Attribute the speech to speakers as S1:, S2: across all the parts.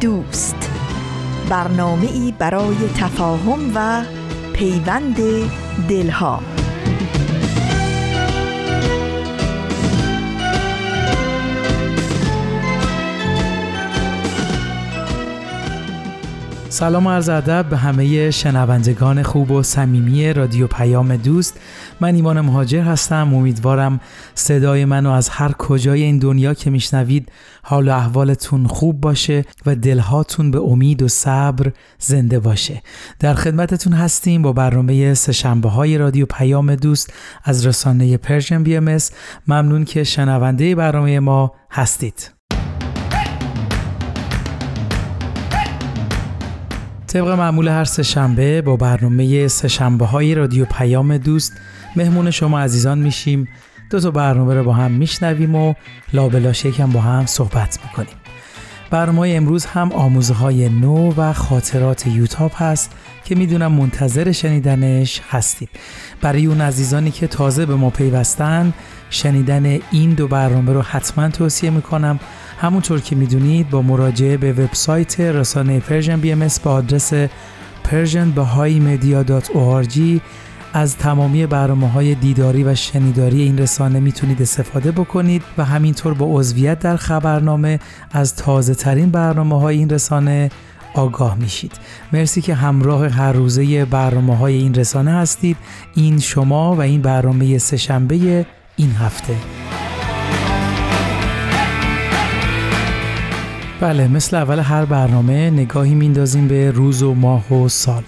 S1: دوست. برنامه ای برای تفاهم و پیوند دلها.
S2: سلام عرض ادب به همه شنوندگان خوب و صمیمی رادیو پیام دوست. من ایمان مهاجر هستم. امیدوارم صدای منو از هر کجای این دنیا که میشنوید حال و احوالتون خوب باشه و دلهاتون به امید و صبر زنده باشه. در خدمتتون هستیم با برنامه سهشنبه های رادیو پیام دوست از رسانه Persian BM ممنون که شنونده برنامه ما هستید. طبق معمول هر سهشنبه با برنامه سهشنبه های رادیو پیام دوست مهمون شما عزیزان میشیم. دو تا برنامه رو با هم میشنویم و لابلاش یکم با هم صحبت می‌کنیم. برنامه امروز هم آموزه های نو و خاطرات یوتاب هست که می‌دونم منتظر شنیدنش هستید. برای اون عزیزانی که تازه به ما پیوستن شنیدن این دو برنامه رو حتما توصیه می‌کنم. همونطور که می‌دونید با مراجعه به وبسایت رسانه Persian BM با آدرس persianbahaimedia.org از تمامی برنامه های دیداری و شنیداری این رسانه می‌تونید استفاده بکنید و همینطور با عضویت در خبرنامه از تازه ترین برنامه های این رسانه آگاه میشید. مرسی که همراه هر روزه برنامه های این رسانه هستید. این شما و این برنامه سهشنبه این هفته. بله مثل اول هر برنامه نگاهی میندازیم به روز و ماه و سال.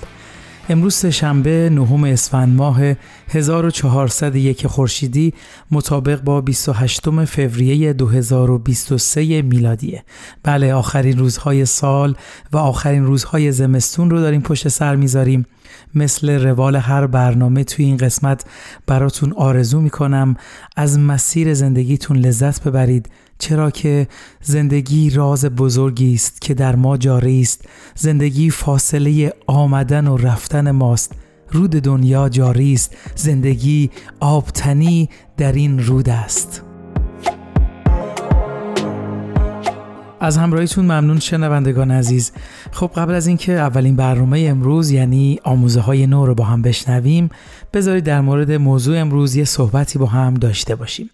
S2: امروز شنبه نهم اسفند ماه 1401 خورشیدی مطابق با 28 فوریه 2023 میلادیه. بله آخرین روزهای سال و آخرین روزهای زمستون رو داریم پشت سر می‌ذاریم. مثل روال هر برنامه توی این قسمت براتون آرزو می‌کنم از مسیر زندگیتون لذت ببرید. چرا که زندگی راز بزرگی است که در ما جاری است. زندگی فاصله آمدن و رفتن ماست. رود دنیا جاری است. زندگی آبتنی در این رود است. از همراهیتون ممنون شنوندگان عزیز. خب قبل از اینکه اولین برنامه امروز یعنی آموزه های نو رو با هم بشنویم بذارید در مورد موضوع امروز یه صحبتی با هم داشته باشیم.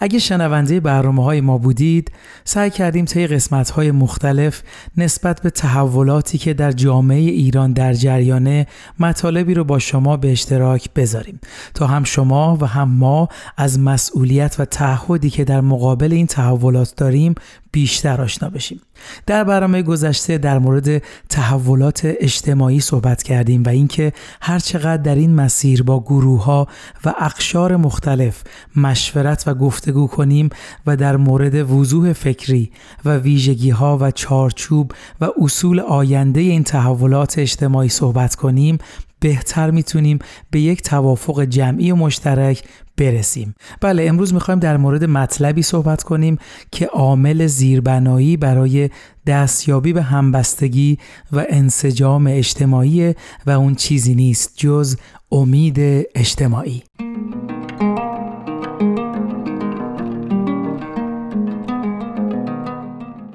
S2: اگه شنونده برنامه های ما بودید سعی کردیم طی قسمت های مختلف نسبت به تحولاتی که در جامعه ایران در جریانه مطالبی رو با شما به اشتراک بذاریم. تا هم شما و هم ما از مسئولیت و تعهدی که در مقابل این تحولات داریم بیشتر آشنا بشیم. در برنامه گذشته در مورد تحولات اجتماعی صحبت کردیم و اینکه هر چقدر در این مسیر با گروه ها و اقشار مختلف مشورت و گفتگو کنیم و در مورد وضوح فکری و ویژگی ها و چارچوب و اصول آینده این تحولات اجتماعی صحبت کنیم بهتر می‌تونیم به یک توافق جمعی و مشترک برسیم. بله امروز می‌خوایم در مورد مطلبی صحبت کنیم که عامل زیربنایی برای دستیابی به همبستگی و انسجام اجتماعی و اون چیزی نیست جز امید اجتماعی.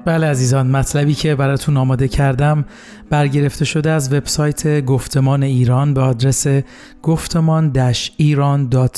S2: بله عزیزان مطلبی که براتون آماده کردم برگرفته شده از وبسایت گفتمان ایران به آدرس گفتمان ایران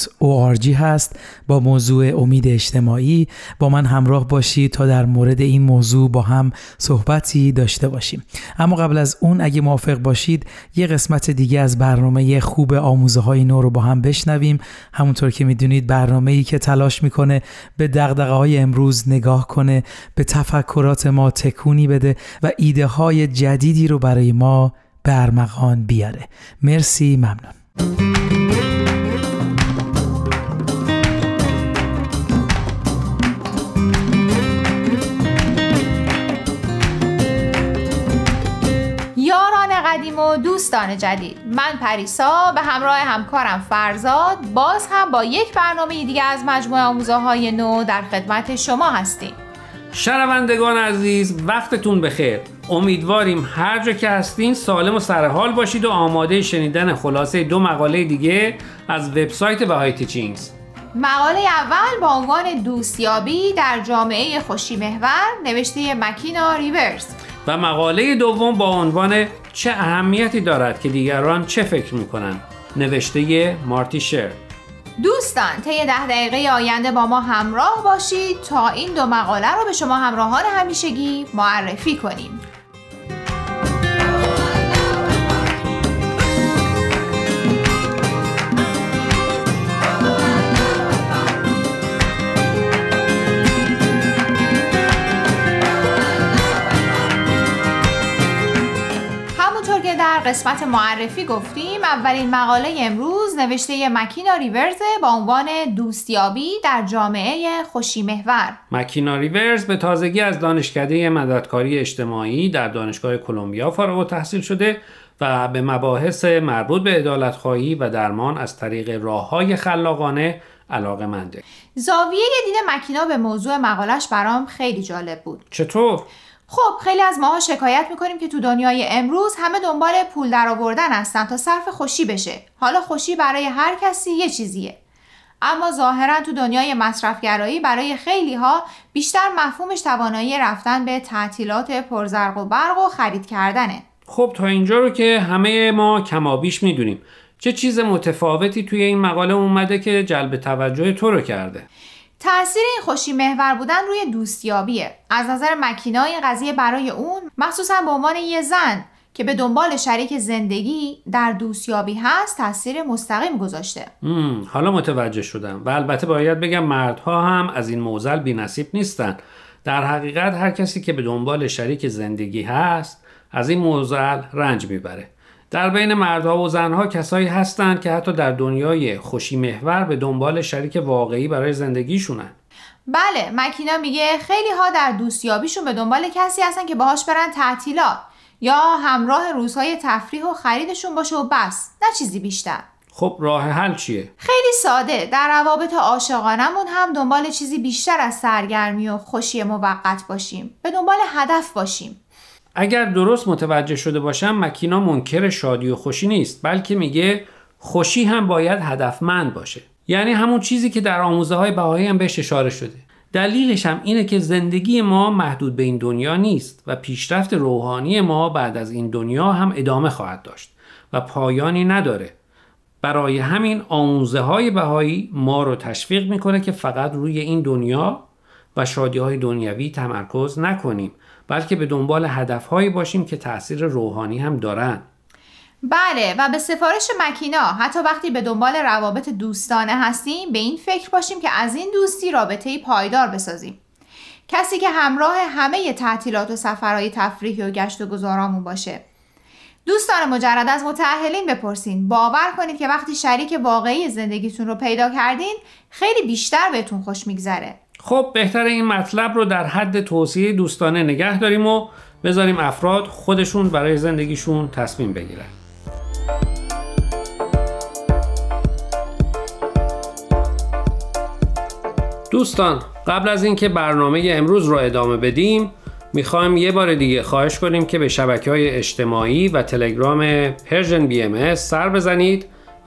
S2: هست با موضوع امید اجتماعی. با من همراه باشید تا در مورد این موضوع با هم صحبتی داشته باشیم. اما قبل از اون اگه موافق باشید یه قسمت دیگه از برنامه خوب آموزه های نو رو با هم بشنویم. همونطور که می‌دونید برنامه ای که تلاش می‌کنه به دقدقه های امروز نگاه کنه به تفکرات نظرات ما تکونی بده و ایده های جدیدی رو برای ما برمغان بیاره. مرسی ممنون.
S3: قدیم و دوستان جدید من پریسا به همراه همکارم فرزاد باز هم با یک برنامه دیگه از مجموعه آموزه های نو در خدمت شما هستیم.
S4: شنوندگان عزیز وقتتون بخیر. امیدواریم هر جا که هستین سالم و سرحال باشید و آماده شنیدن خلاصه دو مقاله دیگه از وبسایت بهای تیچینگز.
S3: مقاله اول با عنوان دوستیابی در جامعه خوشی محور نوشته مکینا ریورز.
S4: و مقاله دوم با عنوان چه اهمیتی دارد که دیگران چه فکر می‌کنن نوشته مارتی شر.
S3: دوستان طی ده دقیقه آینده با ما همراه باشید تا این دو مقاله رو به شما همراهان همیشگی معرفی کنیم. قسمت معرفی گفتیم. اولین مقاله امروز نوشته مکینا ریورز با عنوان دوستیابی در جامعه خوشی محور
S4: مکینا ریورز به تازگی از دانشکده مددکاری اجتماعی در دانشگاه کلمبیا فارغ التحصیل شده و به مباحث مربوط به عدالتخواهی و درمان از طریق راه های خلاقانه علاقه منده
S3: زاویه دید مکینا به موضوع مقالش برام خیلی جالب بود.
S4: چطور؟
S3: خب خیلی از ماها شکایت می‌کنیم که تو دنیای امروز همه دنبال پول درآوردن هستن تا صرف خوشی بشه. حالا خوشی برای هر کسی یه چیزیه. اما ظاهرا تو دنیای مصرفگرایی برای خیلی ها بیشتر مفهومش توانایی رفتن به تعطیلات پرزرق و برق و خرید کردنه.
S4: خب تا اینجا رو که همه ما کمابیش می‌دونیم. چه چیز متفاوتی توی این مقاله اومده که جلب توجه تو رو کرده؟
S3: تاثیر این خوشی محور بودن روی دوستیابیه. از نظر مکینا این قضیه برای اون مخصوصا به عنوان یه زن که به دنبال شریک زندگی در دوستیابی هست تاثیر مستقیم گذاشته.
S4: حالا متوجه شدم. و البته باید بگم مردها هم از این موزل بی نصیب نیستن. در حقیقت هر کسی که به دنبال شریک زندگی هست از این موزل رنج می‌بره. در بین مردها و زنها کسایی هستند که حتی در دنیای خوشی محور به دنبال شریک واقعی برای زندگیشونن.
S3: بله مکینا میگه خیلی ها در دوستیابیشون به دنبال کسی هستن که باهاش برن تعطیلات یا همراه روزهای تفریح و خریدشون باشه و بس نه چیزی بیشتر.
S4: خب راه حل چیه؟
S3: خیلی ساده در روابط عاشقانمون هم دنبال چیزی بیشتر از سرگرمی و خوشی موقت باشیم. به دنبال هدف باشیم.
S4: اگر درست متوجه شده باشم مکینا منکر شادی و خوشی نیست بلکه میگه خوشی هم باید هدفمند باشه. یعنی همون چیزی که در آموزه های بهایی هم بهش اشاره شده. دلیلش هم اینه که زندگی ما محدود به این دنیا نیست و پیشرفت روحانی ما بعد از این دنیا هم ادامه خواهد داشت و پایانی نداره. برای همین آموزه های بهایی ما رو تشویق می‌کنه که فقط روی این دنیا و شادی های دنیوی تمرکز نکنیم. بلکه به دنبال هدفهایی باشیم که تاثیر روحانی هم دارن.
S3: بله و به سفارش مکینا حتی وقتی به دنبال روابط دوستانه هستیم به این فکر باشیم که از این دوستی رابطه پایدار بسازیم. کسی که همراه همه تعطیلات و سفرهای تفریحی و گشت و گذارامون باشه. دوستان مجرد از متعهلین بپرسین. باور کنید که وقتی شریک واقعی زندگیتون رو پیدا کردین خیلی بیشتر بهتون خوش میگذره.
S4: خب بهتر این مطلب رو در حد توصیه دوستانه نگه داریم و بذاریم افراد خودشون برای زندگیشون تصمیم بگیرن. دوستان قبل از اینکه برنامه امروز رو ادامه بدیم می‌خوایم یه بار دیگه خواهش کنیم که به شبکه های اجتماعی و تلگرام Persian BMS سر بزنید.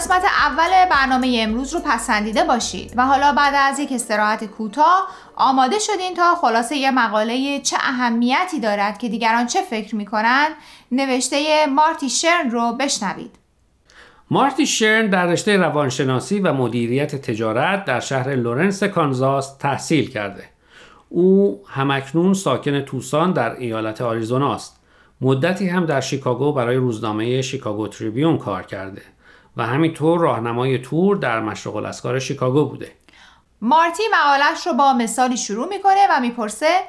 S3: قسمت اول برنامه امروز رو پسندیده باشید و حالا بعد از یک استراحت کوتاه آماده شدین تا خلاصه یه مقاله چه اهمیتی دارد که دیگران چه فکر می‌کنن. نوشته مارتی شرن رو بشنوید.
S4: مارتی شرن در رشته روانشناسی و مدیریت تجارت در شهر لورنس کانزاس تحصیل کرده. او هم‌اکنون ساکن توسان در ایالت آریزونا است. مدتی هم در شیکاگو برای روزنامه شیکاگو تریبیون کار کرده. و همینطور راهنمای تور در مشرق الاذکار شیکاگو بوده.
S3: مارتی مقالش رو با مثالی شروع می‌کنه و می‌پرسه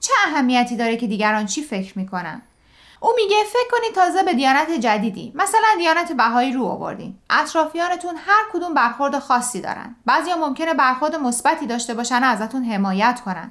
S3: چه اهمیتی داره که دیگران چی فکر می‌کنن؟ او میگه فکر کنید تازه به دیانت جدیدی. مثلا دیانت بهایی رو آوردین. اطرافیانتون هر کدوم برخورد خاصی دارن. بعضیا ممکنه برخورد مثبتی داشته باشن و ازتون حمایت کنن.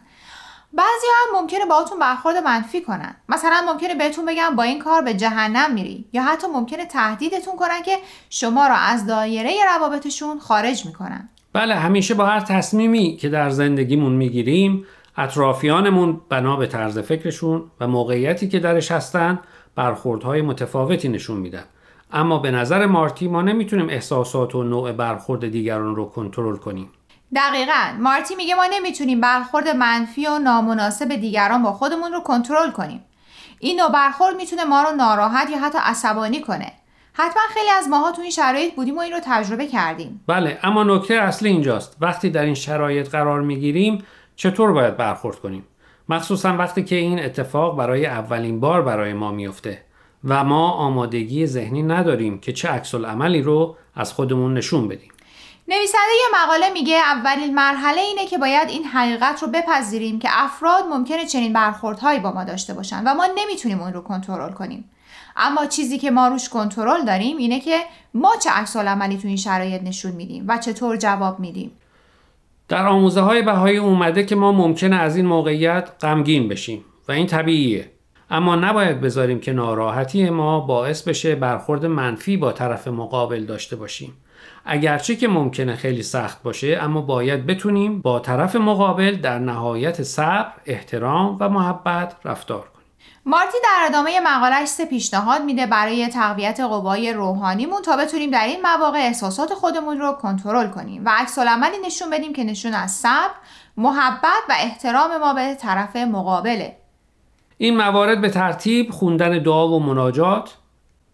S3: بعضی هم ممکنه باهاتون برخورد منفی کنن. مثلا ممکنه بهتون بگن با این کار به جهنم میری. یا حتی ممکنه تهدیدتون کنن که شما را از دایره روابطشون خارج می‌کنن.
S4: بله همیشه با هر تصمیمی که در زندگیمون می‌گیریم اطرافیانمون بنا به طرز فکرشون و موقعیتی که درش هستن برخوردهای متفاوتی نشون میدن. اما به نظر مارتی ما نمی‌تونیم احساسات و نوع برخورد دیگران رو کنترل کنیم.
S3: دقیقا. مارتی میگه ما نمی‌تونیم برخورد منفی و نامناسب دیگران با خودمون رو کنترل کنیم. این نوع برخورد می‌تونه ما رو ناراحت یا حتی عصبانی کنه. حتما خیلی از ماها تو این شرایط بودیم و این رو تجربه کردیم.
S4: بله اما نکته اصلی اینجاست. وقتی در این شرایط قرار می‌گیریم چطور باید برخورد کنیم؟ مخصوصا وقتی که این اتفاق برای اولین بار برای ما میفته و ما آمادگی ذهنی نداریم که چه عکس عملی رو از خودمون نشون بدیم.
S3: نویسنده یه مقاله میگه اولین مرحله اینه که باید این حقیقت رو بپذیریم که افراد ممکنه چنین برخوردهایی با ما داشته باشن و ما نمی‌تونیم اون رو کنترل کنیم. اما چیزی که ما روش کنترل داریم اینه که ما چه عکس عملی تو این شرایط نشون میدیم و چطور جواب میدیم.
S4: در آموزه های بهایی اومده که ما ممکنه از این موقعیت غمگین بشیم و این طبیعیه. اما نباید بذاریم که ناراحتی ما باعث بشه برخورد منفی با طرف مقابل داشته باشیم. اگرچه که ممکنه خیلی سخت باشه اما باید بتونیم با طرف مقابل در نهایت صبر، احترام و محبت رفتار کنیم.
S3: مارتی در ادامه مقالش سه پیشنهاد میده برای تقویت قوای روحانیمون تا بتونیم در این مواقع احساسات خودمون رو کنترل کنیم و عکس عملی نشون بدیم که نشون از صبر، محبت و احترام ما به طرف مقابله.
S4: این موارد به ترتیب خوندن دعا و مناجات،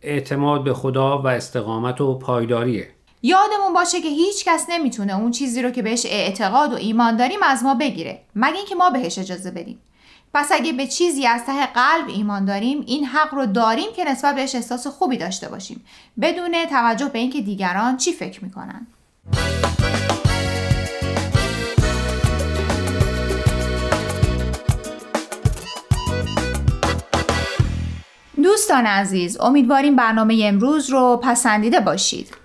S4: اعتماد به خدا و استقامت و پایداریه.
S3: یادمون باشه که هیچ کس نمی‌تونه اون چیزی رو که بهش اعتقاد و ایمان داریم از ما بگیره مگه اینکه ما بهش اجازه بدیم. پس اگه به چیزی از ته قلب ایمان داریم این حق رو داریم که نسبت بهش احساس خوبی داشته باشیم بدون توجه به اینکه دیگران چی فکر می‌کنن. دوستان عزیز امیدواریم برنامه امروز رو پسندیده باشید.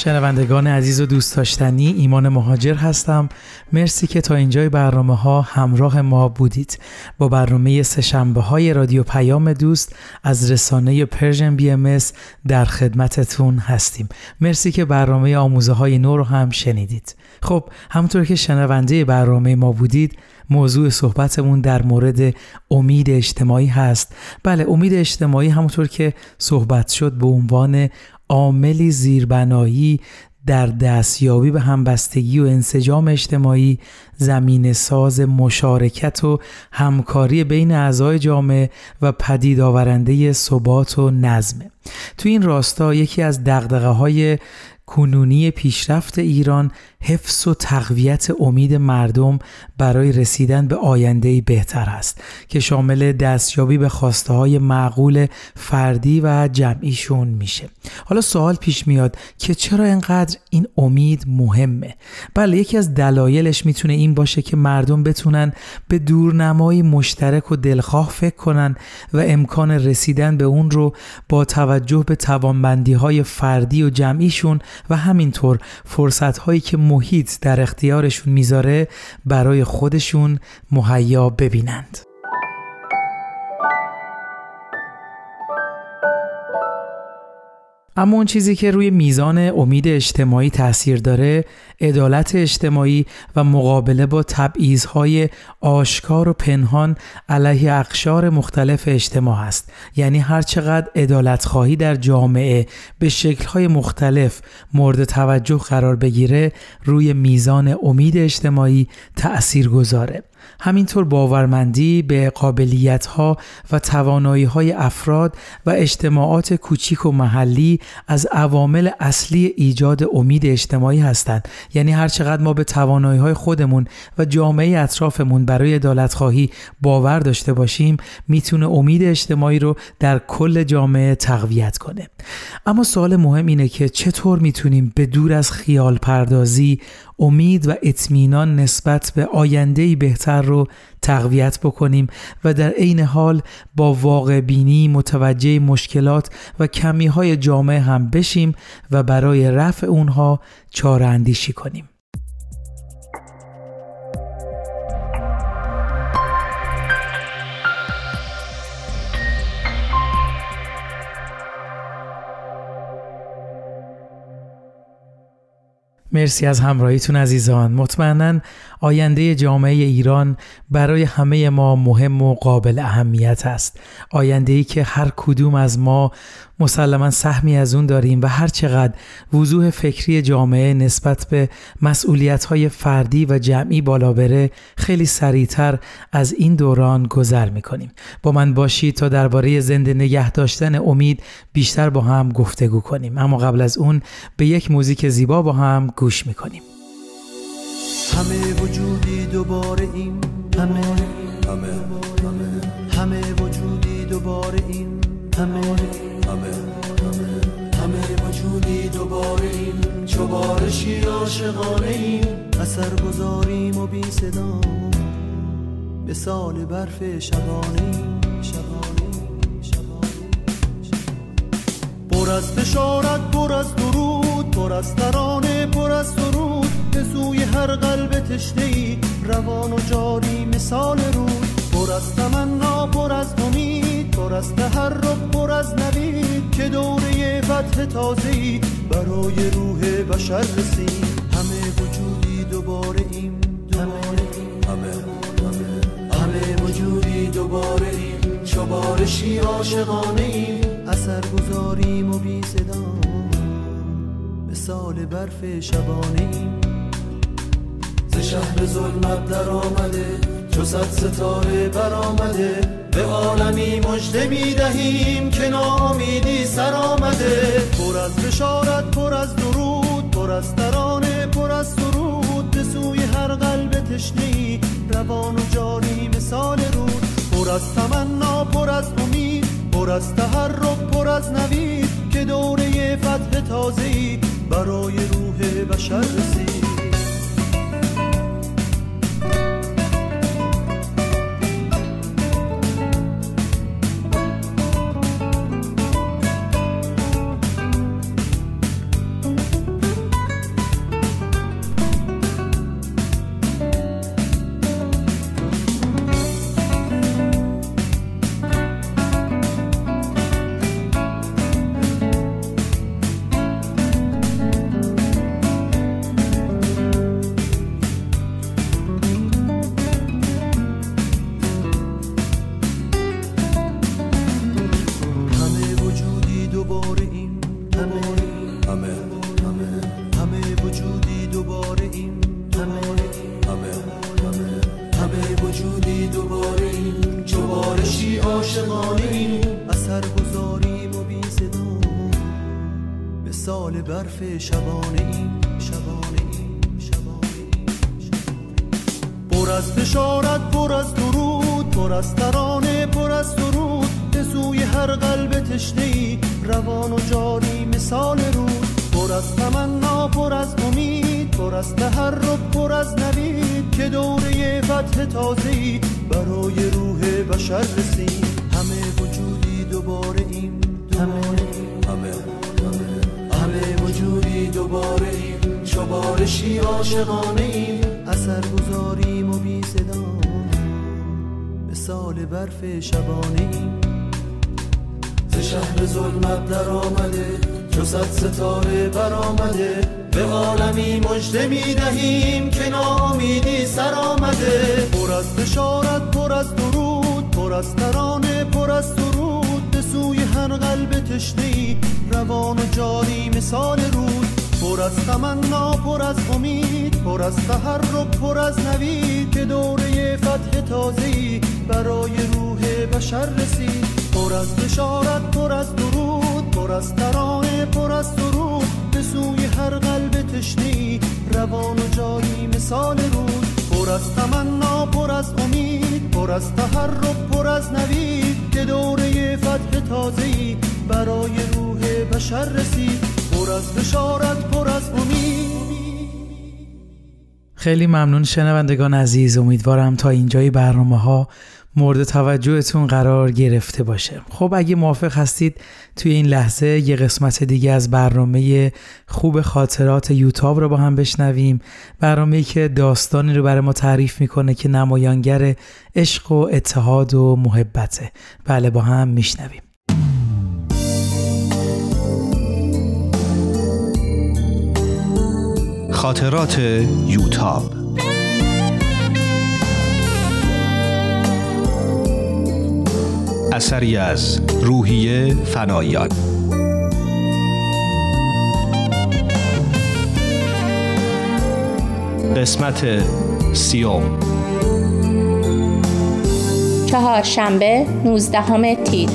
S2: شنوندگان عزیز و دوست داشتنی ایمان مهاجر هستم. مرسی که تا اینجای برنامه ها همراه ما بودید. با برنامه سشنبه های رادیو پیام دوست از رسانه پرژن بی ام در خدمتتون هستیم. مرسی که برنامه آموزه های نو رو هم شنیدید. خب همونطور که شنونده برنامه ما بودید موضوع صحبتمون در مورد امید اجتماعی هست. بله امید اجتماعی همونطور که صحبت شد به عنوان عاملی زیربنایی در دستیابی به همبستگی و انسجام اجتماعی زمین ساز مشارکت و همکاری بین اعضای جامعه و پدید آورنده ثبات و نظمه تو این راستا یکی از دقدقه های کنونی پیشرفت ایران حفظ و تقویت امید مردم برای رسیدن به آینده بهتر است که شامل دستیابی به خواسته های معقول فردی و جمعیشون میشه. حالا سوال پیش میاد که چرا اینقدر این امید مهمه؟ بله یکی از دلایلش می‌تونه این باشه که مردم بتونن به دورنمایی مشترک و دلخواه فکر کنن و امکان رسیدن به اون رو با توجه به توانمندی های فردی و جمعیشون و همینطور فرصت هایی که محیط در اختیارشون می‌ذاره برای خودشون مهیا ببینند. اما اون چیزی که روی میزان امید اجتماعی تاثیر داره عدالت اجتماعی و مقابله با تبعیضهای آشکار و پنهان علیه اقشار مختلف اجتماع است یعنی هر چقدر عدالت خواهی در جامعه به شکلهای مختلف مورد توجه قرار بگیره روی میزان امید اجتماعی تأثیر گذاره. همینطور باورمندی به قابلیت ها و توانایی های افراد و اجتماعات کوچیک و محلی از عوامل اصلی ایجاد امید اجتماعی هستند. یعنی هر چقدر ما به توانایی های خودمون و جامعه اطرافمون برای عدالت خواهی باور داشته باشیم می‌تونه امید اجتماعی رو در کل جامعه تقویت کنه. اما سوال مهم اینه که چطور می‌تونیم به دور از خیال پردازی امید و اطمینان نسبت به آینده بهتر رو تقویت بکنیم و در عین حال با واقع بینی متوجه مشکلات و کمی های جامعه هم بشیم و برای رفع اونها چاره اندیشی کنیم. مرسی از همراهیتون عزیزان. مطمئنا آینده جامعه ایران برای همه ما مهم و قابل اهمیت است. آینده ای که هر کدوم از ما مسلما سهمی از اون داریم و هر چقدر وضوح فکری جامعه نسبت به مسئولیت های فردی و جمعی بالا بره خیلی سریعتر از این دوران گذر می‌کنیم. با من باشید تا درباره زنده نگه داشتن امید بیشتر با هم گفتگو کنیم. اما قبل از اون به یک موزیک زیبا با هم گوش می‌کنیم. همه وجودی دوباره این همه همه همه. همه وجودی دوباره این همه همه همه همه وجودی دوباره این. چوبارشی عاشقانه این اثر گذاریم و بی صدا. به سال برف شبانه شبانه شبانه پر از بشارت پر از درود پر از ترانه پر از سرود. به سوی هر قلب تشنه ای روان و جاری مثال رود. پر از تمنا پر از امید پر از تحرک پر از نوید. که دوره فتح تازه برای روح بشر رسید. همه وجودی دوباره ایم همه همه همه همه وجودی دوباره ایم. چوبارشی عاشقانه ایم. اثر گذاریم و بی صدا. مثال برف شبانه ایم ز شهر ظلمت در آمده چو صد ستاره برآمده. به عالمی مژده می دهیم که ناامیدی سر آمده. پر از بشارت پر از درود پر از ترانه پر از سرود. به سوی هر قلب تشنه روان و جاری مثال رود. پر از تمنا پر از امید پر از تحرک پر از نوید. که دوره فتح تازه برای روح بشر رسید.
S5: جباره ایم جبارشی عاشقانه اثر گذاریم و بی به مثال برف شبانه این شبانه این شبانه ایم. پر از بشارت پر از درود پر از ترانه پر از درود. به سوی هر قلب تشنه ای روان و جاری مثال رود. پر از تمنا پر از امید پر از تحرک پر از نوید. که دوره فتح تازه ای برای روح بشر رسید همه وجودی دوباره این همه همه همه وجودی دوباره این چو عاشقانه ایم. اثر گذاریم و بی صدا مثال برف شبانه ایم. ز شهر ظلمت در آمده صد ستاره برآمده. به عالمی مژده می دهیم که ناامیدی سر آمده پر از بشارت پر از درود پر از ترانه پر از درود به سوی هر قلب تشنه روان و جاری مثال رود پر از تمنا پر از امید پر از تحرک پر از نوید که دوره فتح تازه برای روح بشر رسید پر از بشارت پر از درود پر از ترانه روان و جایی مثال رود پر از تمنا پر از امید پر از تحرک پر از نوید که دوره فتح تازه برای روح بشر رسید. پر از بشارت پر از امید.
S2: خیلی ممنون شنوندگان عزیز. امیدوارم تا اینجای برنامه ها مورد توجهتون قرار گرفته باشه. خب اگه موافق هستید توی این لحظه یه قسمت دیگه از برنامه خوب خاطرات یوتاب رو با هم بشنویم. برنامه که داستانی رو برای ما تعریف می‌کنه که نمایانگر عشق و اتحاد و محبته. بله با هم میشنویم.
S6: خاطرات یوتاب اثری از روحیه فنایان. قسمت سیوم.
S7: چهارشنبه 19 تیر.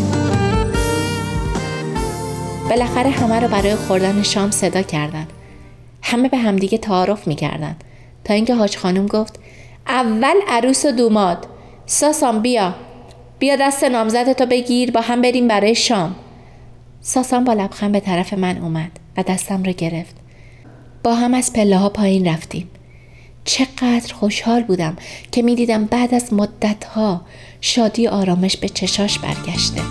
S7: بالاخره همه رو برای خوردن شام صدا کردن. همه به همدیگه تعارف می‌کردن. تا اینکه حاج خانم گفت اول عروس و دوماد. ساسان بیا. بیا دست نامزدتو بگیر با هم بریم برای شام. ساسان با لبخند به طرف من اومد و دستم رو گرفت. با هم از پله ها پایین رفتیم. چقدر خوشحال بودم که می‌دیدم بعد از مدت ها شادی آرامش به چشاش برگشته.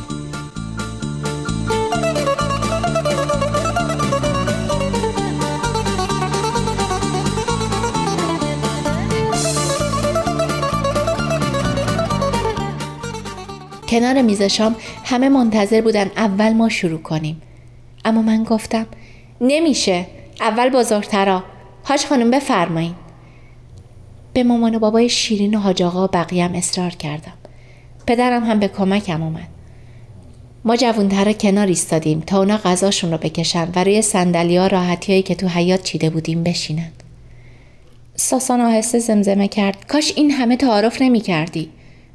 S7: کنار میز شام همه منتظر بودن اول ما شروع کنیم. اما من گفتم نمیشه اول بزرگترا. هاش خانم بفرمایین. به مامان و بابای شیرین و حاج آقا و اصرار کردم. پدرم هم به کمکم اومد. ما جوونترا کنار ایستادیم تا اونا غذاشون رو بکشن و روی سندلی ها راحتی هایی که تو حیات چیده بودیم بشینن. ساسان آهسته زمزمه کرد. کاش این همه تعارف نمی کردی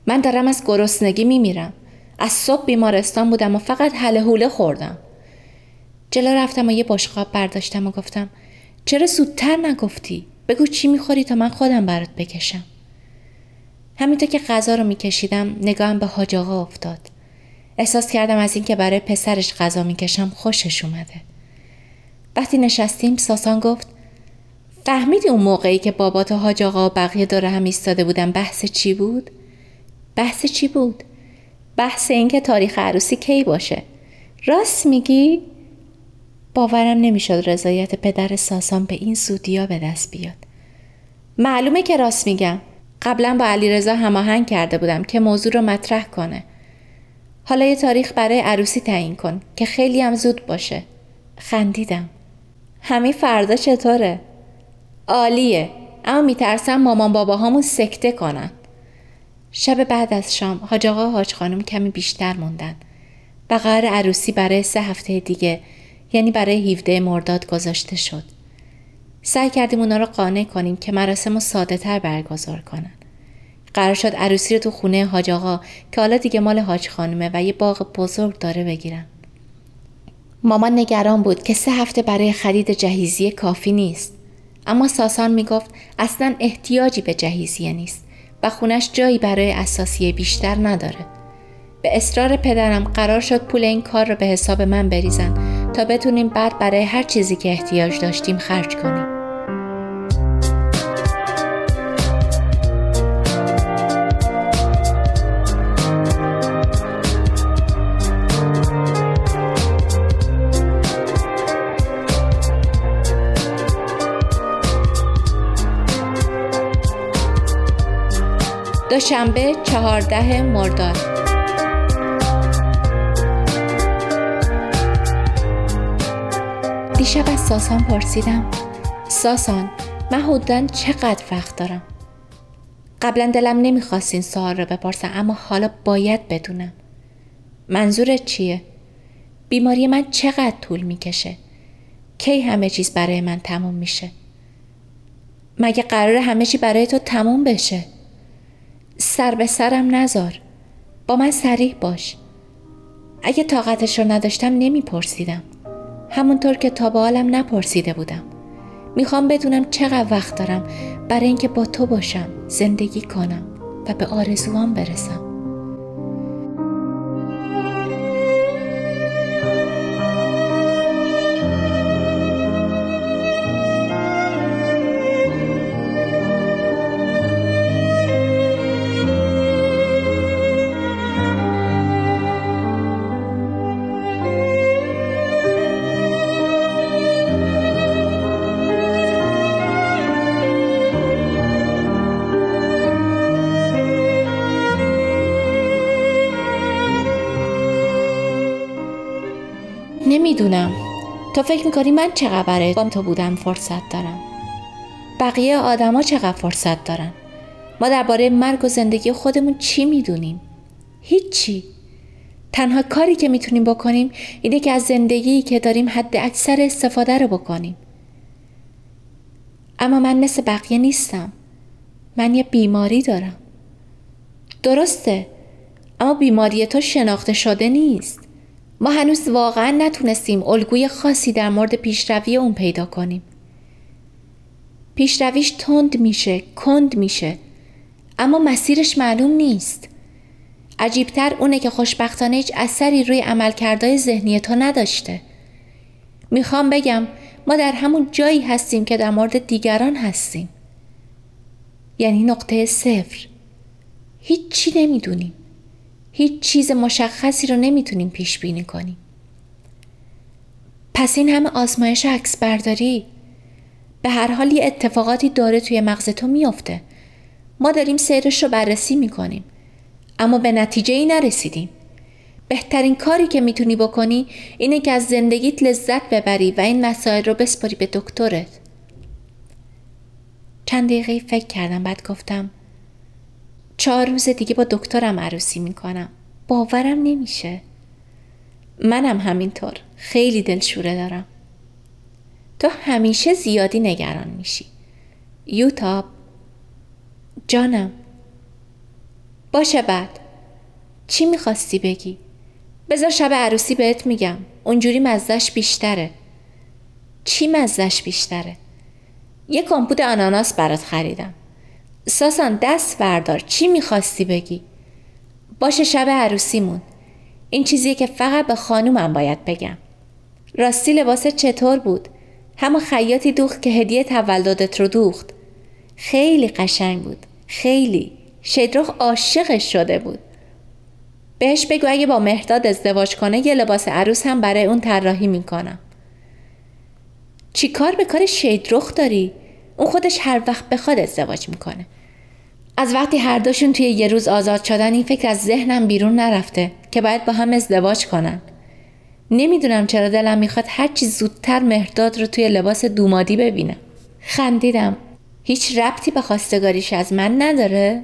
S7: من دارم از گرسنگی میمیرم. از صبح بیمارستان بودم و فقط حله حوله خوردم. جلو رفتم و یه بشقاب برداشتم و گفتم چرا زودتر نگفتی؟ بگو چی می‌خوری تا من خودم برات بکشم. همینطور که غذا رو میکشیدم نگاهم به حاج آقا افتاد. احساس کردم از اینکه برای پسرش غذا می‌کشم خوشش اومده. وقتی نشستیم ساسان گفت فهمیدی اون موقعی که بابات و حاج آقا و بقیه داره هم ایستاده بودن بحث چی بود؟ بحث چی بود؟ بحث اینکه تاریخ عروسی کی باشه. راست میگی؟ باورم نمی‌شد رضایت پدر ساسان به این سودیا به دست بیاد. معلومه که راست میگم. قبلا با علیرضا هماهنگ کرده بودم که موضوع رو مطرح کنه. حالا یه تاریخ برای عروسی تعیین کن که خیلی هم زود باشه. خندیدم. همین فردا چطوره؟ عالیه. اما میترسم مامان باباهامون سکته کنن. شب بعد از شام حاج آقا حاج خانم کمی بیشتر موندن. و قرار عروسی برای سه هفته دیگه یعنی برای 17 مرداد گذاشته شد. سعی کردیم اونا رو قانع کنیم که مراسم رو ساده تر برگزار کنن. قرار شد عروسی رو تو خونه حاج آقا که حالا دیگه مال حاج خانمه و یه باغ بزرگ داره بگیرن. مامان نگران بود که سه هفته برای خرید جهیزیه کافی نیست. اما ساسان می‌گفت اصلا احتیاجی به جهیزیه نیست. و خونش جایی برای اساسیه بیشتر نداره. به اصرار پدرم قرار شد پول این کار رو به حساب من بریزن تا بتونیم بعد برای هر چیزی که احتیاج داشتیم خرج کنیم. دوشنبه چهارده مرداد دیشب از ساسان پرسیدم ساسان من حدودا چقدر وقت دارم قبلا دلم نمی‌خواست این سوال رو بپرسم اما حالا باید بدونم منظورت چیه؟ بیماری من چقدر طول می‌کشه؟ کی همه چیز برای من تموم میشه؟ مگه قرار همه چی برای تو تموم بشه؟ سر به سرم نزار. با من سریح باش. اگه طاقتش رو نداشتم نمیپرسیدم. همونطور که تا به حالم نپرسیده بودم. می‌خوام بدونم چقدر وقت دارم برای اینکه با تو باشم زندگی کنم و به آرزوام برسم. نمی‌دونم تو فکر می‌کنی من چقدر برای با تو بودم فرصت دارم. بقیه آدما چقدر فرصت دارن؟ ما درباره مرگ و زندگی خودمون چی می‌دونیم؟ هیچی. تنها کاری که می‌تونیم بکنیم اینه که از زندگی که داریم حد اکثر استفاده رو بکنیم. اما من مثل بقیه نیستم. من یه بیماری دارم. درسته. اما بیماری تو شناخته شده نیست. ما هنوز واقعا نتونستیم الگوی خاصی در مورد پیشروی اون پیدا کنیم. پیشرویش تند میشه، کند میشه، اما مسیرش معلوم نیست. عجیبتر اونه که خوشبختانه هیچ اثری روی عملکردهای ذهنی تو نداشته. می‌خوام بگم ما در همون جایی هستیم که در مورد دیگران هستیم. یعنی نقطه صفر. هیچی نمی‌دونیم. هیچ چیز مشخصی رو نمی‌تونیم پیش بینی کنیم. پس این همه آزمایش عکس برداری به هر حال یه اتفاقاتی داره توی مغز تو میافته. ما داریم سیرش رو بررسی می‌کنیم اما به نتیجه ای نرسیدیم. بهترین کاری که می‌تونی بکنی اینه که از زندگیت لذت ببری و این مسائل رو بسپاری به دکترت. چند دقیقه فکر کردم بعد گفتم چهار روز دیگه با دکترم عروسی می‌کنم. باورم نمیشه. منم همینطور. خیلی دلشوره دارم. تو همیشه زیادی نگران میشی. یوتاب. جانم. باشه بعد. چی می‌خواستی بگی؟ بذار شب عروسی بهت میگم. اونجوری مزدش بیشتره. چی مزدش بیشتره؟ یه کمپوت آناناس برات خریدم. ساسان دست بردار. چی می‌خواستی بگی؟ باشه شب عروسیمون. این چیزیه که فقط به خانومم باید بگم. راستی لباس چطور بود؟ همون خیاطی دوخت که هدیه تولدت رو دوخت. خیلی قشنگ بود. خیلی. شیدروخ عاشقش شده بود. بهش بگو اگه با مهداد ازدواج کنه یه لباس عروس هم برای اون طراحی می‌کنم. چی کار به کار شیدروخ داری؟ اون خودش هر وقت بخواد ازدواج می‌کنه. از وقتی هر دوشون توی یه روز آزاد شدن این فکر از ذهنم بیرون نرفته که باید با هم ازدواج کنن. نمی‌دونم چرا دلم می‌خواد هرچی زودتر مهرداد رو توی لباس دومادی ببینم. خندیدم. هیچ ربطی به خواستگاریش از من نداره؟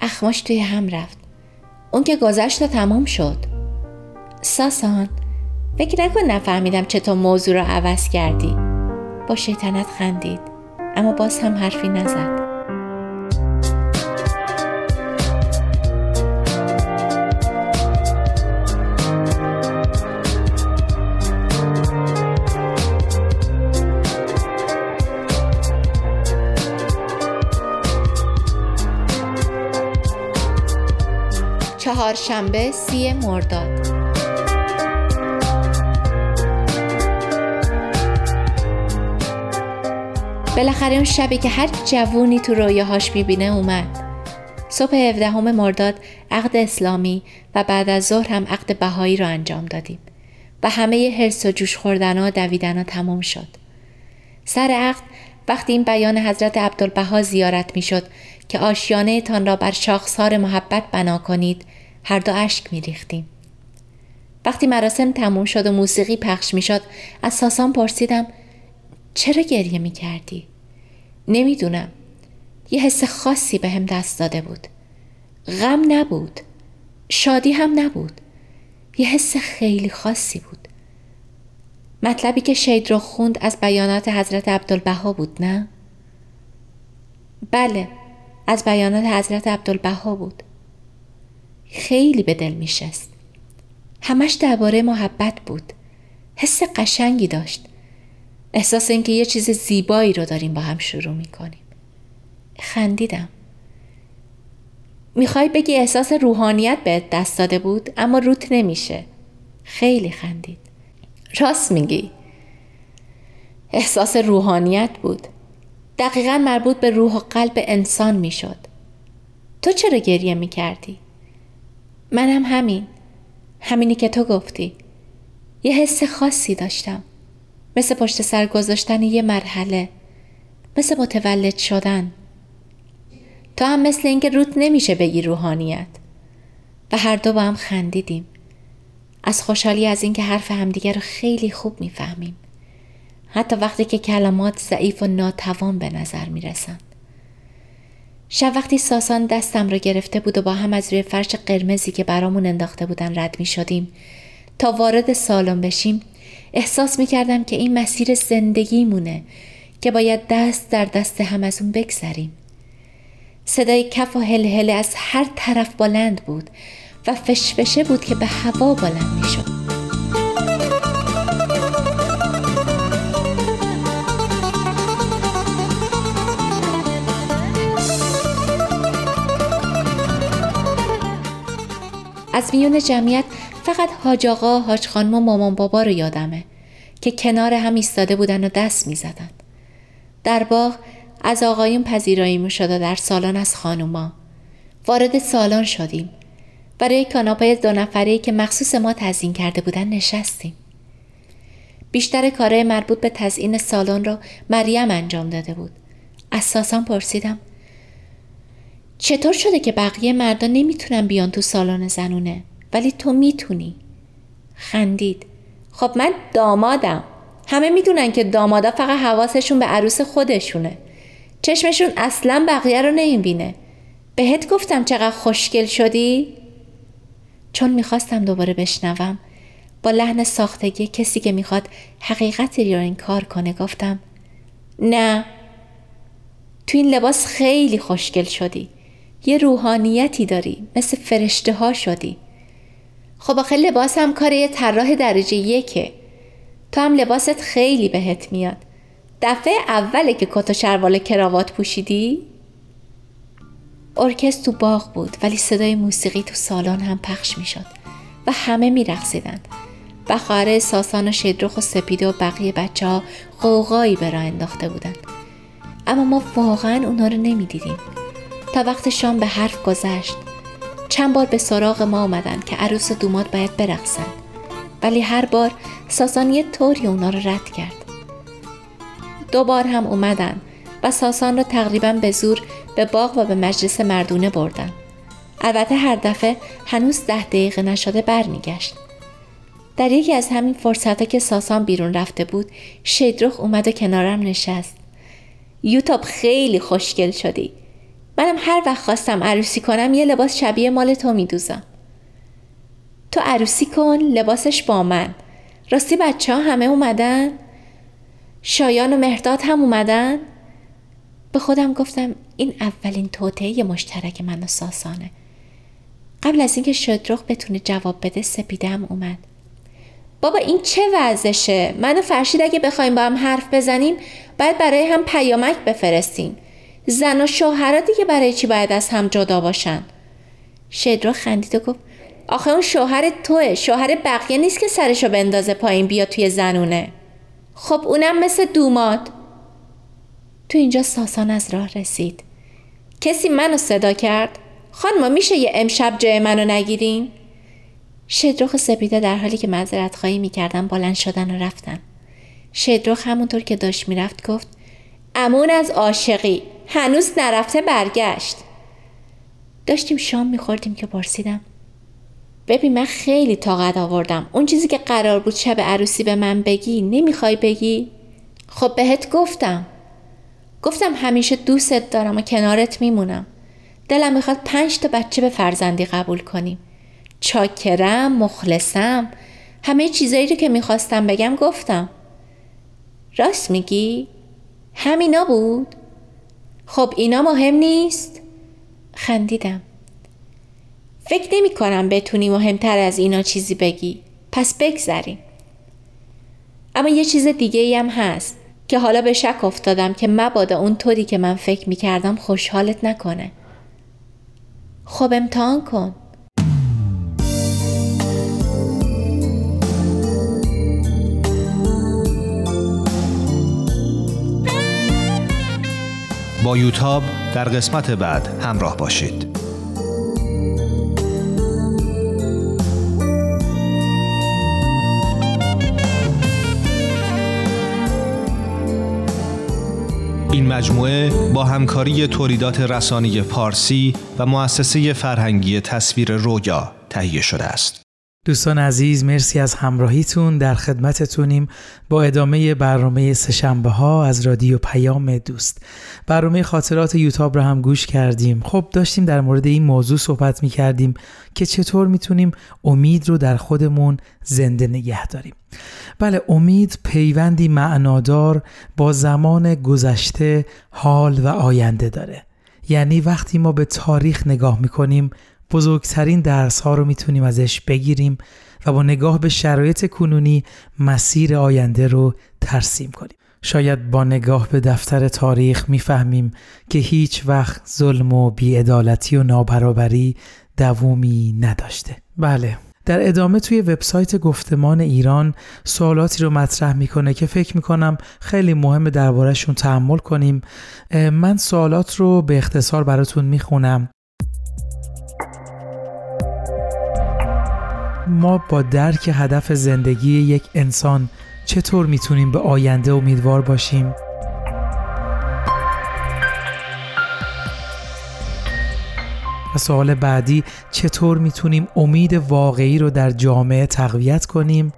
S7: اخماش توی هم رفت. اون که گذشت و تمام شد. ساسان فکر نکن نفهمیدم چطور موضوع رو عوض کردی. با شیطنت خندید. اما باز هم حرفی نزد. چهارشنبه سی مرداد. بالاخره اون شبی که هر جوونی تو رویاهاش می‌بینه اومد. صبح 17 مرداد عقد اسلامی و بعد از ظهر هم عقد بهایی رو انجام دادیم. و همه حرس و جوش خوردن ها دویدن ها تمام شد. سر عقد وقتی این بیان حضرت عبدالبها زیارت می شد که آشیانه تان را بر شاخسار محبت بنا کنید هر دو اشک می ریختیم. وقتی مراسم تموم شد و موسیقی پخش می شد از ساسان پرسیدم چرا گریه می کردی؟ نمی‌دونم یه حس خاصی به هم دست داده بود غم نبود شادی هم نبود یه حس خیلی خاصی بود مطلبی که شید رو خوند از بیانات حضرت عبدالبها بود نه؟ بله از بیانات حضرت عبدالبها بود خیلی به دل میشست. همش درباره محبت بود. حس قشنگی داشت. احساس اینکه یه چیز زیبایی رو داریم با هم شروع می‌کنیم. خندیدم. می‌خوای بگی احساس روحانیت بهت دست داده بود؟ اما روت نمیشه. خیلی خندید. راست میگی. احساس روحانیت بود. دقیقا مربوط به روح و قلب انسان می‌شد. تو چرا گریه می‌کردی؟ منم همین. همینی که تو گفتی. یه حس خاصی داشتم. مثل پشت سر گذاشتن یه مرحله. مثل متولد شدن. تو هم مثل اینکه روت نمیشه بگی روحانیت. و هر دو با هم خندیدیم. از خوشحالی از اینکه حرف همدیگه رو خیلی خوب می‌فهمیم. حتی وقتی که کلمات ضعیف و ناتوان به نظر می‌رسن. شب وقتی ساسان دستم رو گرفته بود و با هم از روی فرش قرمزی که برامون انداخته بودن رد می شدیم تا وارد سالن بشیم احساس می کردم که این مسیر زندگی مونه که باید دست در دست هم از اون بگذریم صدای کف و هلهله از هر طرف بلند بود و فشفشه بود که به هوا بلند می شد. از میون جمعیت فقط حاج آقا، حاج خانم و مامان بابا رو یادمه که کنار هم ایستاده بودن و دست می زدن. در باغ از آقایون پذیرایی می شد و در سالن از خانوما وارد سالن شدیم. و روی کاناپه دو نفره که مخصوص ما تزیین کرده بودن نشستیم. بیشتر کارهای مربوط به تزیین سالن را مریم انجام داده بود. اساسا پرسیدم چطور شده که بقیه مردا نمی‌تونن بیان تو سالن زنونه؟ ولی تو می‌تونی. خندید. خب من دامادم. همه می‌دونن که دامادا فقط حواسشون به عروس خودشونه. چشمشون اصلا بقیه رو نمی‌بینه. بهت گفتم چقدر خوشگل شدی؟ چون می‌خواستم دوباره بشنوم با لحن ساختگی کسی که می‌خواد حقیقتی رو این کار کنه گفتم نه. تو این لباس خیلی خوشگل شدی. یه روحانیتی داری مثل فرشته ها شدی. خب آخه لباس هم کار یه طراح درجه یکه. تو هم لباست خیلی بهت میاد. دفعه اوله که کت و شروال کراوات پوشیدی؟ ارکست تو باغ بود ولی صدای موسیقی تو سالن هم پخش می شد و همه می رقصیدند و ساسان و شدرخ و سپیده و بقیه بچه ها قوقایی به راه انداخته بودند. اما ما واقعا اونا رو نمی دیدیم تا وقت شام به حرف گذشت چند بار به سراغ ما آمدن که عروس و دوماد باید برقصند ولی هر بار ساسان یه طوری اونا رو رد کرد دو بار هم اومدن و ساسان را تقریبا به زور به باغ و به مجلس مردونه بردن. البته هر دفعه هنوز ده دقیقه نشده برمیگشت. در یکی از همین فرصت که ساسان بیرون رفته بود شیدرخ اومد و کنارم نشست. یوتاب خیلی خوشگل شدی. منم هر وقت خواستم عروسی کنم یه لباس شبیه مال تو میدوزم. تو عروسی کن لباسش با من. راستی بچه ها همه اومدن؟ شایان و مهرداد هم اومدن؟ به خودم گفتم این اولین توطعه مشترک من و ساسانه قبل از اینکه شدرخ بتونه جواب بده سپیده هم اومد بابا این چه وضعشه من و فرشید اگه بخوایم با هم حرف بزنیم باید برای هم پیامک بفرستیم زن و شوهرا دیگه برای چی باید از هم جدا باشن؟ شدرو خندید و گفت آخه اون شوهر توه شوهر بقیه نیست که سرشو بندازه پایین بیا توی زنونه. خب اونم مثل دوماد. تو اینجا ساسان از راه رسید. کسی منو صدا کرد؟ خانما میشه یه امشب جای منو نگیرین؟ شدروخ سپیده در حالی که معذرت خواهی می‌کردن بلند شدن و رفتن. شدروخ همونطور که داشت می‌رفت گفت امون از عاشقی. هنوز نرفته برگشت. داشتیم شام میخوردیم که پرسیدم ببین من خیلی طاقت آوردم. اون چیزی که قرار بود شب عروسی به من بگی نمی‌خوای بگی؟ خب بهت گفتم. گفتم همیشه دوستت دارم و کنارت میمونم. دلم می‌خواد پنج تا بچه به فرزندی قبول کنیم. چاکرم مخلصم همه چیزایی رو که می‌خواستم بگم گفتم. راست میگی؟ همینا بود؟ خب اینا مهم نیست؟ خندیدم. فکر نمی کنم بتونی مهمتر از اینا چیزی بگی. پس بگذریم. اما یه چیز دیگه ای هم هست که حالا به شک افتادم که مبادا اون طوری که من فکر می کردم خوشحالت نکنه. خب امتحان کن.
S6: با یوتاب در قسمت بعد همراه باشید این مجموعه با همکاری تولیدات رسانی پارسی و مؤسسه فرهنگی تصویر رویا تهیه شده است.
S2: دوستان عزیز مرسی از همراهیتون. در خدمتتونیم با ادامه برنامه سشنبه ها از رادیو پیام دوست. برنامه خاطرات یوتاب رو هم گوش کردیم. خب داشتیم در مورد این موضوع صحبت می کردیم که چطور می‌تونیم امید رو در خودمون زنده نگه داریم. بله امید پیوندی معنادار با زمان گذشته حال و آینده داره. یعنی وقتی ما به تاریخ نگاه می‌کنیم بزرگترین درس ها رو می‌تونیم ازش بگیریم و با نگاه به شرایط کنونی مسیر آینده رو ترسیم کنیم. شاید با نگاه به دفتر تاریخ می‌فهمیم که هیچ وقت ظلم و بیعدالتی و نابرابری دوامی نداشته. بله در ادامه توی وبسایت گفتمان ایران سوالاتی رو مطرح می‌کنه که فکر می‌کنم خیلی مهم دربارهشون تحمل کنیم من سوالات رو به اختصار براتون می‌خونم ما با درک هدف زندگی یک انسان چطور می‌تونیم به آینده امیدوار باشیم؟ و سوال بعدی چطور می‌تونیم امید واقعی رو در جامعه تقویت کنیم؟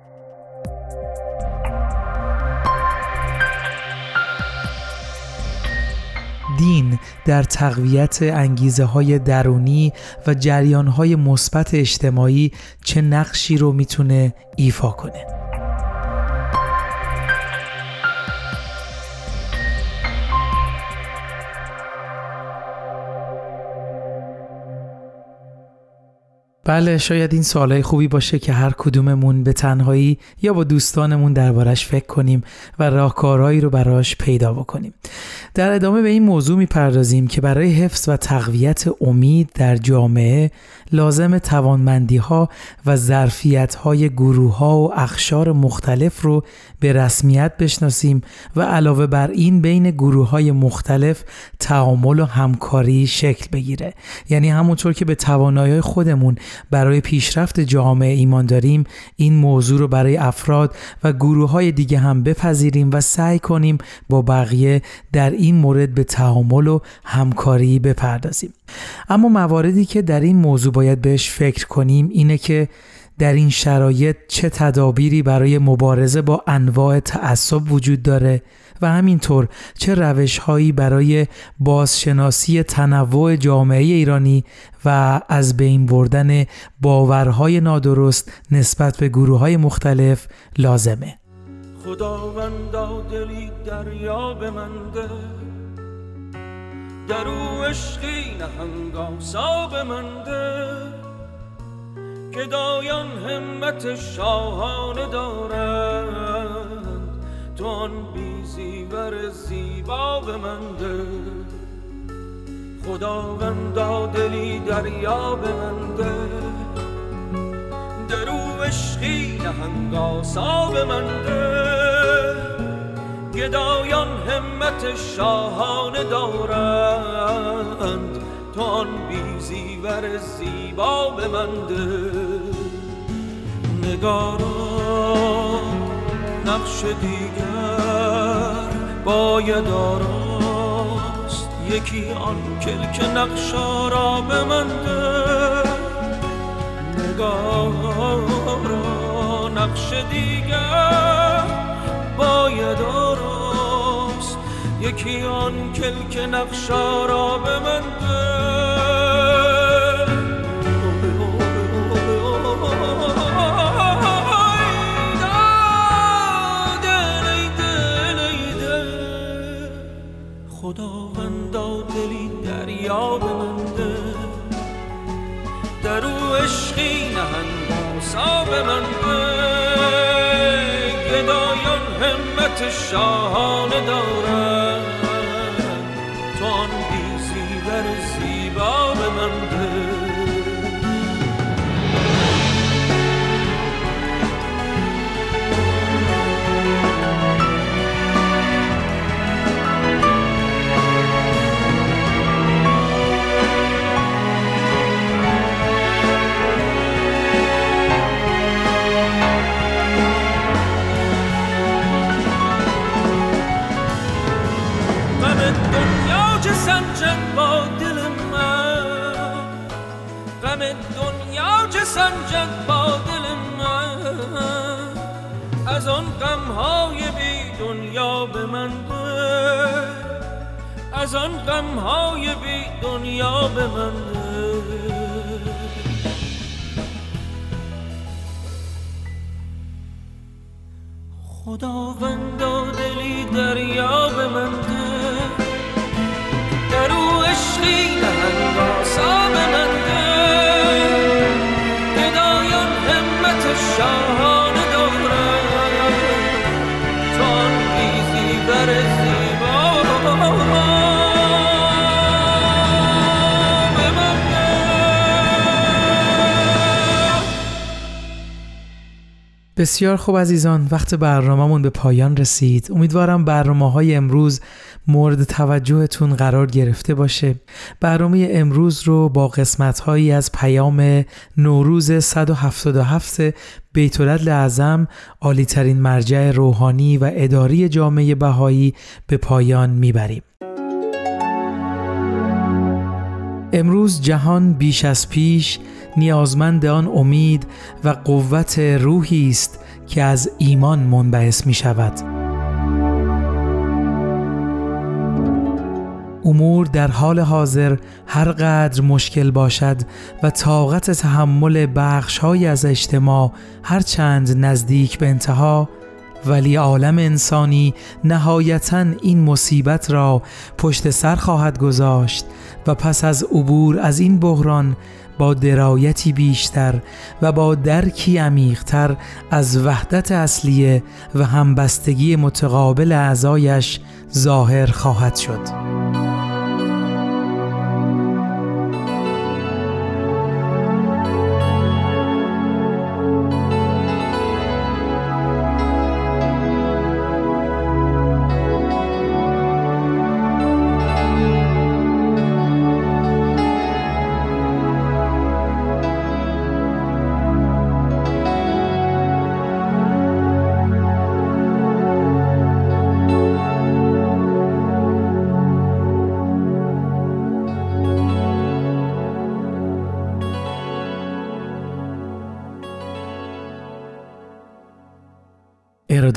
S2: در تقویت انگیزه های درونی و جریان های مثبت اجتماعی چه نقشی رو می‌تونه ایفا کنه. بله شاید این سوالای خوبی باشه که هر کدوممون به تنهایی یا با دوستانمون دربارش فکر کنیم و راهکارهایی رو براش پیدا بکنیم. در ادامه به این موضوع می‌پردازیم که برای حفظ و تقویت امید در جامعه لازم توانمندی ها و ظرفیت های گروه ها و اخشار مختلف رو به رسمیت بشناسیم و علاوه بر این بین گروه های مختلف تعامل و همکاری شکل بگیره. یعنی همونطور که به توانایی خودمون برای پیشرفت جامعه ایمان داریم این موضوع رو برای افراد و گروه های دیگه هم بپذیریم و سعی کنیم با بقیه در این مورد به تعامل و همکاری بپردازیم. اما مواردی که در این موضوع باید بهش فکر کنیم اینه که در این شرایط چه تدابیری برای مبارزه با انواع تعصب وجود داره و همینطور چه روش هایی برای بازشناسی تنوع جامعه ایرانی و از بین بردن باورهای نادرست نسبت به گروه های مختلف لازمه. خداوندا دلی دریا بمنده در او عشقی نهنگاسا بمنده که دایان همت شاهانه دارند. تو آن بی زیور زیبا بمنده
S8: خداوندا دلی دریا به من ده. درو عشقی نهنگاسا به من ده. گدایان همت شاهانه دارند. تو آن بیزیور زیبا به من ده. نگارا نقش دیگر باید آراست. یکی آن کلک نقشا را به من ده. نگارا نقش دیگر باید آراست. یکی آن کلک نقشا را به
S2: بسیار خوب عزیزان وقت برنامهمون به پایان رسید. امیدوارم برنامه های امروز مورد توجهتون قرار گرفته باشه برنامه امروز رو با قسمت هایی از پیام نوروز 177 بیتولد اعظم عالی ترین مرجع روحانی و اداری جامعه بهایی به پایان می‌بریم امروز جهان بیش از پیش نیازمند آن امید و قوت روحی است که از ایمان منبعث می شود. امور در حال حاضر هر قدر مشکل باشد و طاقت تحمل بخشهایی از اجتماع هر چند نزدیک به انتها ولی عالم انسانی نهایتا این مصیبت را پشت سر خواهد گذاشت و پس از عبور از این بحران با درایتی بیشتر و با درکی عمیقتر از وحدت اصلیه و همبستگی متقابل اعضایش ظاهر خواهد شد.